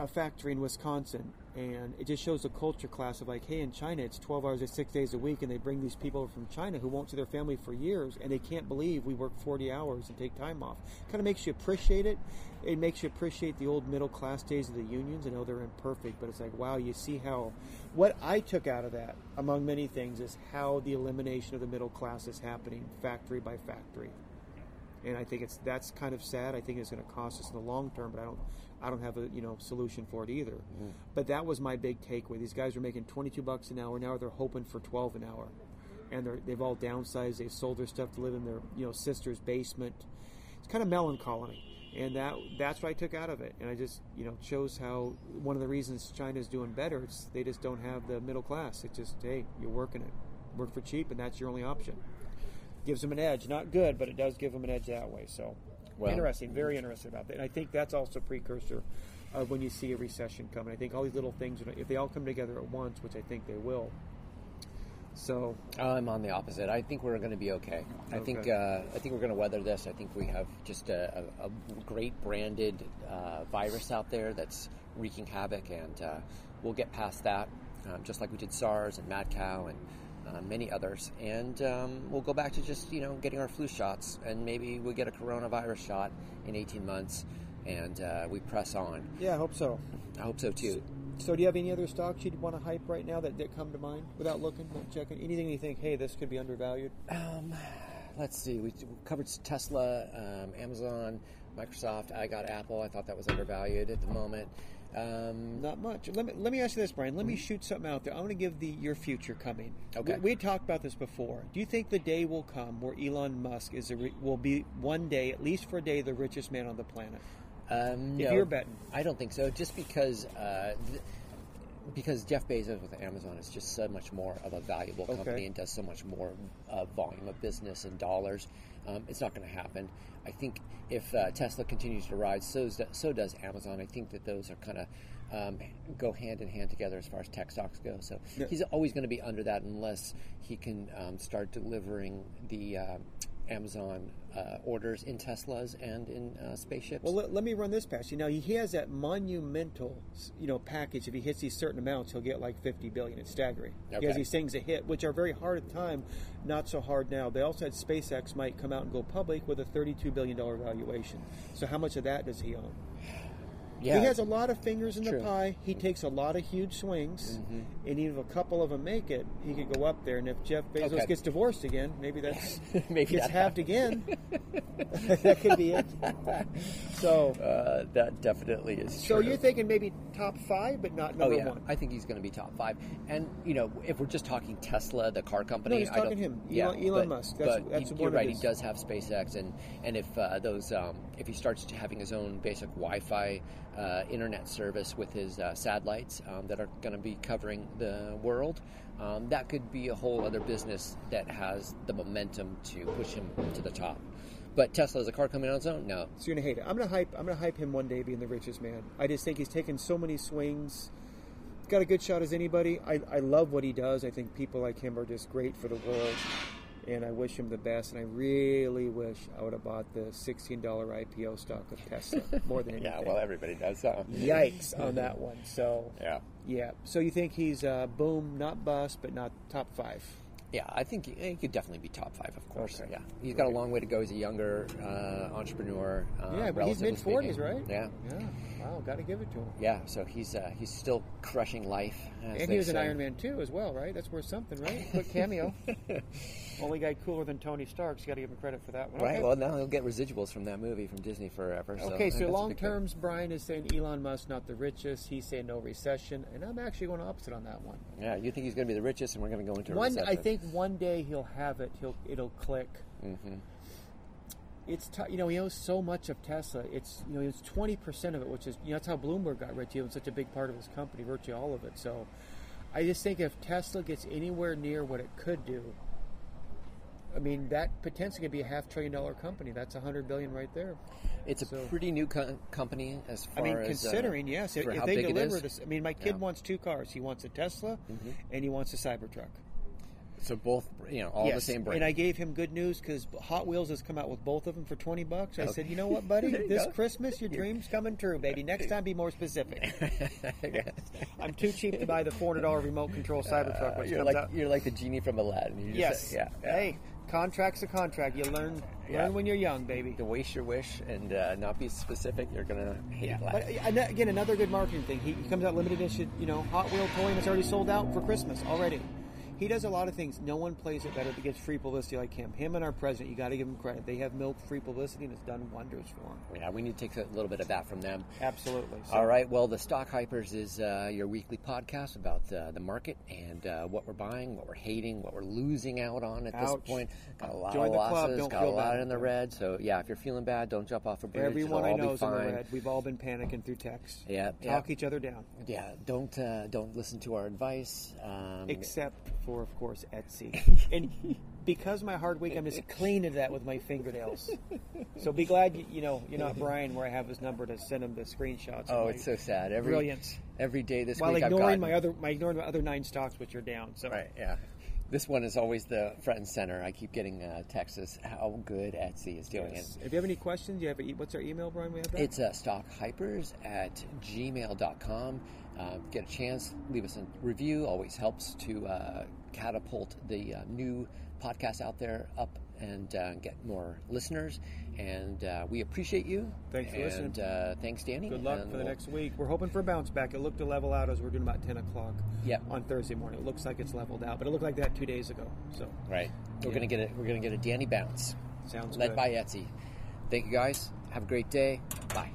a factory in Wisconsin, and it just shows the culture class of like, hey, in China it's twelve hours, it's six days a week, and they bring these people from China who won't see their family for years, and they can't believe we work forty hours and take time off. Kind of makes you appreciate it. It makes you appreciate the old middle class days of the unions. I know they're imperfect, but it's like, wow, you see how. What I took out of that, among many things, is how the elimination of the middle class is happening, factory by factory and I think it's that's kind of sad. I think it's going to cost us in the long term, but I don't I don't have a you know solution for it either. Mm-hmm. But that was my big takeaway. These guys are making 22 bucks an hour now. They're hoping for 12 an hour, and they're, they've all downsized. They've sold their stuff to live in their you know sister's basement. It's kind of melancholy, and that that's what I took out of it. And I just you know shows how one of the reasons China's doing better. It's they just don't have the middle class. It's just hey, you're working it, work for cheap, and that's your only option gives them an edge. Not good, but it does give them an edge that way. So Interesting, very interesting about that. And I think that's also a precursor of when you see a recession coming. I think all these little things, if they all come together at once, which I think they will. So I'm on the opposite. I think we're going to be okay. I think uh, I think we're going to weather this. I think we have just a, a, a great branded uh, virus out there that's wreaking havoc, and uh, we'll get past that, um, just like we did SARS and mad cow and uh, many others. And um, we'll go back to just you know getting our flu shots, and maybe we get a coronavirus shot in 18 months, and uh, we press on. yeah, I hope so. I hope so too. So, do you have any other stocks you'd want to hype right now that, that come to mind without looking, not checking? Anything you think, hey, this could be undervalued? Um, let's see. We covered Tesla, um, Amazon, Microsoft. I got Apple. I thought that was undervalued at the moment. Um, Not much. Let me let me ask you this, Brian. Let me shoot something out there. I want to give the your future coming. Okay. We, we talked about this before. Do you think the day will come where Elon Musk is a re, will be one day, at least for a day, the richest man on the planet? um, If no, you're betting. I don't think so. Just because. Uh, th- because Jeff Bezos with Amazon is just so much more of a valuable Okay. company and does so much more uh, volume of business and dollars, um, it's not going to happen. I think if uh, Tesla continues to rise, so does, so does Amazon. I think that those are kind of um, go hand in hand together as far as tech stocks go. So Yeah. he's always going to be under that unless he can um, start delivering the uh, Amazon uh, orders in Teslas and in uh, spaceships. Well, let, let me run this past you. Now he has that monumental, you know, package. If he hits these certain amounts, he'll get like fifty billion. It's staggering. Because he Okay. has these things that hit, which are very hard at the time, not so hard now. They also had SpaceX might come out and go public with a thirty-two billion dollar valuation. So how much of that does he own? yeah, He has a lot of fingers in True. Mm-hmm. the pie. He takes a lot of huge swings, and even if a couple of them make it, he could go up there. And if Jeff Bezos Okay. gets divorced again, maybe that's Maybe gets that halved again. that could be it. So, uh, that definitely is so true. you're thinking maybe top five, but not Oh number yeah, one. I think he's going to be top five. And you know, if we're just talking Tesla, the car company, No, he's I don't- talking him, Yeah, Elon- Elon but, Musk. That's- but that's you're right. He does have SpaceX, and and if uh, those, um, if he starts having his own basic Wi-Fi uh, internet service with his uh, satellites um, that are going to be covering the world. Um, that could be a whole other business that has the momentum to push him to the top. But Tesla is a car coming on its own? No. So you're gonna hate it. I'm gonna hype. I'm gonna hype him one day being the richest man. I just think he's taken so many swings. Got a good shot as anybody. I, I love what he does. I think people like him are just great for the world, and I wish him the best. And I really wish I would have bought the $16 IPO stock of Tesla more than anything. Yeah, well, everybody does. Huh? Yikes on that one. So Yeah. yeah. So you think he's uh, boom, not bust, but not top five? Yeah, I think he, could definitely be top five, of course. Okay. Yeah, he's got a long way to go. He's a younger uh, entrepreneur. Uh, yeah, but he's mid forties, right? Yeah, Yeah. Wow. Got to give it to him. yeah. So he's uh, he's still crushing life. And he was an. Iron Man too, as well, right? That's worth something, right? Quick cameo. Only guy cooler than Tony Stark. So got to give him credit for that one. Right. Okay. Well, now he'll get residuals from that movie from Disney forever. So okay, so long terms, Brian is saying Elon Musk not the richest. He's saying no recession, and I'm actually going opposite on that one. Yeah, you think he's going to be the richest, and we're going to go into a One, recession. I think one day he'll have it. He'll it'll click. hmm It's t- you know he owes so much of Tesla. It's you know it's twenty percent of it, which is you know that's how Bloomberg got rich. He owns such a big part of his company, virtually all of it. So I just think if Tesla gets anywhere near what it could do, I mean that potentially could be a half trillion dollar company. That's a hundred billion right there. It's a pretty new co- company as far. I mean, as considering uh, yes, if, if they deliver is. this, I mean, my kid Yeah. Mm-hmm. wants two cars. He wants a Tesla, and he wants a Cybertruck. So both, you know, all yes. the same brand. And I gave him good news because Hot Wheels has come out with both of them for twenty bucks. I Okay. said, you know what, buddy, this go. Christmas your dreams coming true, baby. Next time, be more specific. I'm too cheap to buy the four hundred dollar remote control Cybertruck, Uh, you're like out. you're like the genie from Aladdin. You just Yes. say- yeah, yeah. Hey, contract's a contract. You learn Yeah. learn when you're young, baby. to waste your wish and uh, not be specific, you're gonna hate life. But again, another good marketing thing. He, he comes out limited edition. You know, Hot Wheel towing is already sold out for Christmas already. He does a lot of things. No one plays it better that gets free publicity like him. Him and our president, you got to give them credit. They have milked free publicity and it's done wonders for him. yeah, we need to take a little bit of that from them. Absolutely. So, All right. Well, the Stock Hypers is uh, your weekly podcast about uh, the market and uh, what we're buying, what we're hating, what we're losing out on at this point. Got a lot Join of losses. got a lot bad. in the red. So yeah, if you're feeling bad, don't jump off a bridge. Everyone I know is in the red. We've all been panicking through text. Yeah, yeah. Talk each other down. Yeah, don't uh, don't listen to our advice. Um, Except for, of course, Etsy. and because my hard week, I'm just cleaning that with my fingernails. So be glad you, you know you're not Brian, where I have his number to send him the screenshots. oh, it's so sad. Every brilliance. every day this While week I've ignoring gotten- my other, my ignoring my other nine stocks, which are down. So Right, yeah. This one is always the front and center. I keep getting uh, texts how good Etsy is doing Yes. it. If you have any questions, you have a, what's our email, Brian? We have that. It's uh, stockhypers at gmail.com. uh, get a chance, leave us a review. Always helps to uh, catapult the uh, new podcast out there up and uh, get more listeners. And uh, we appreciate you. Thanks for and, listening. Uh, thanks, Danny. Good luck And for the we'll- next week. We're hoping for a bounce back. It looked to level out as we're doing about 10 o'clock Yep. on Thursday morning. It looks like it's leveled out, but it looked like that two days ago. So Right. We're Yeah. gonna get it. We're gonna get a Danny bounce, sounds led good. by Etsy. Thank you guys. Have a great day. Bye.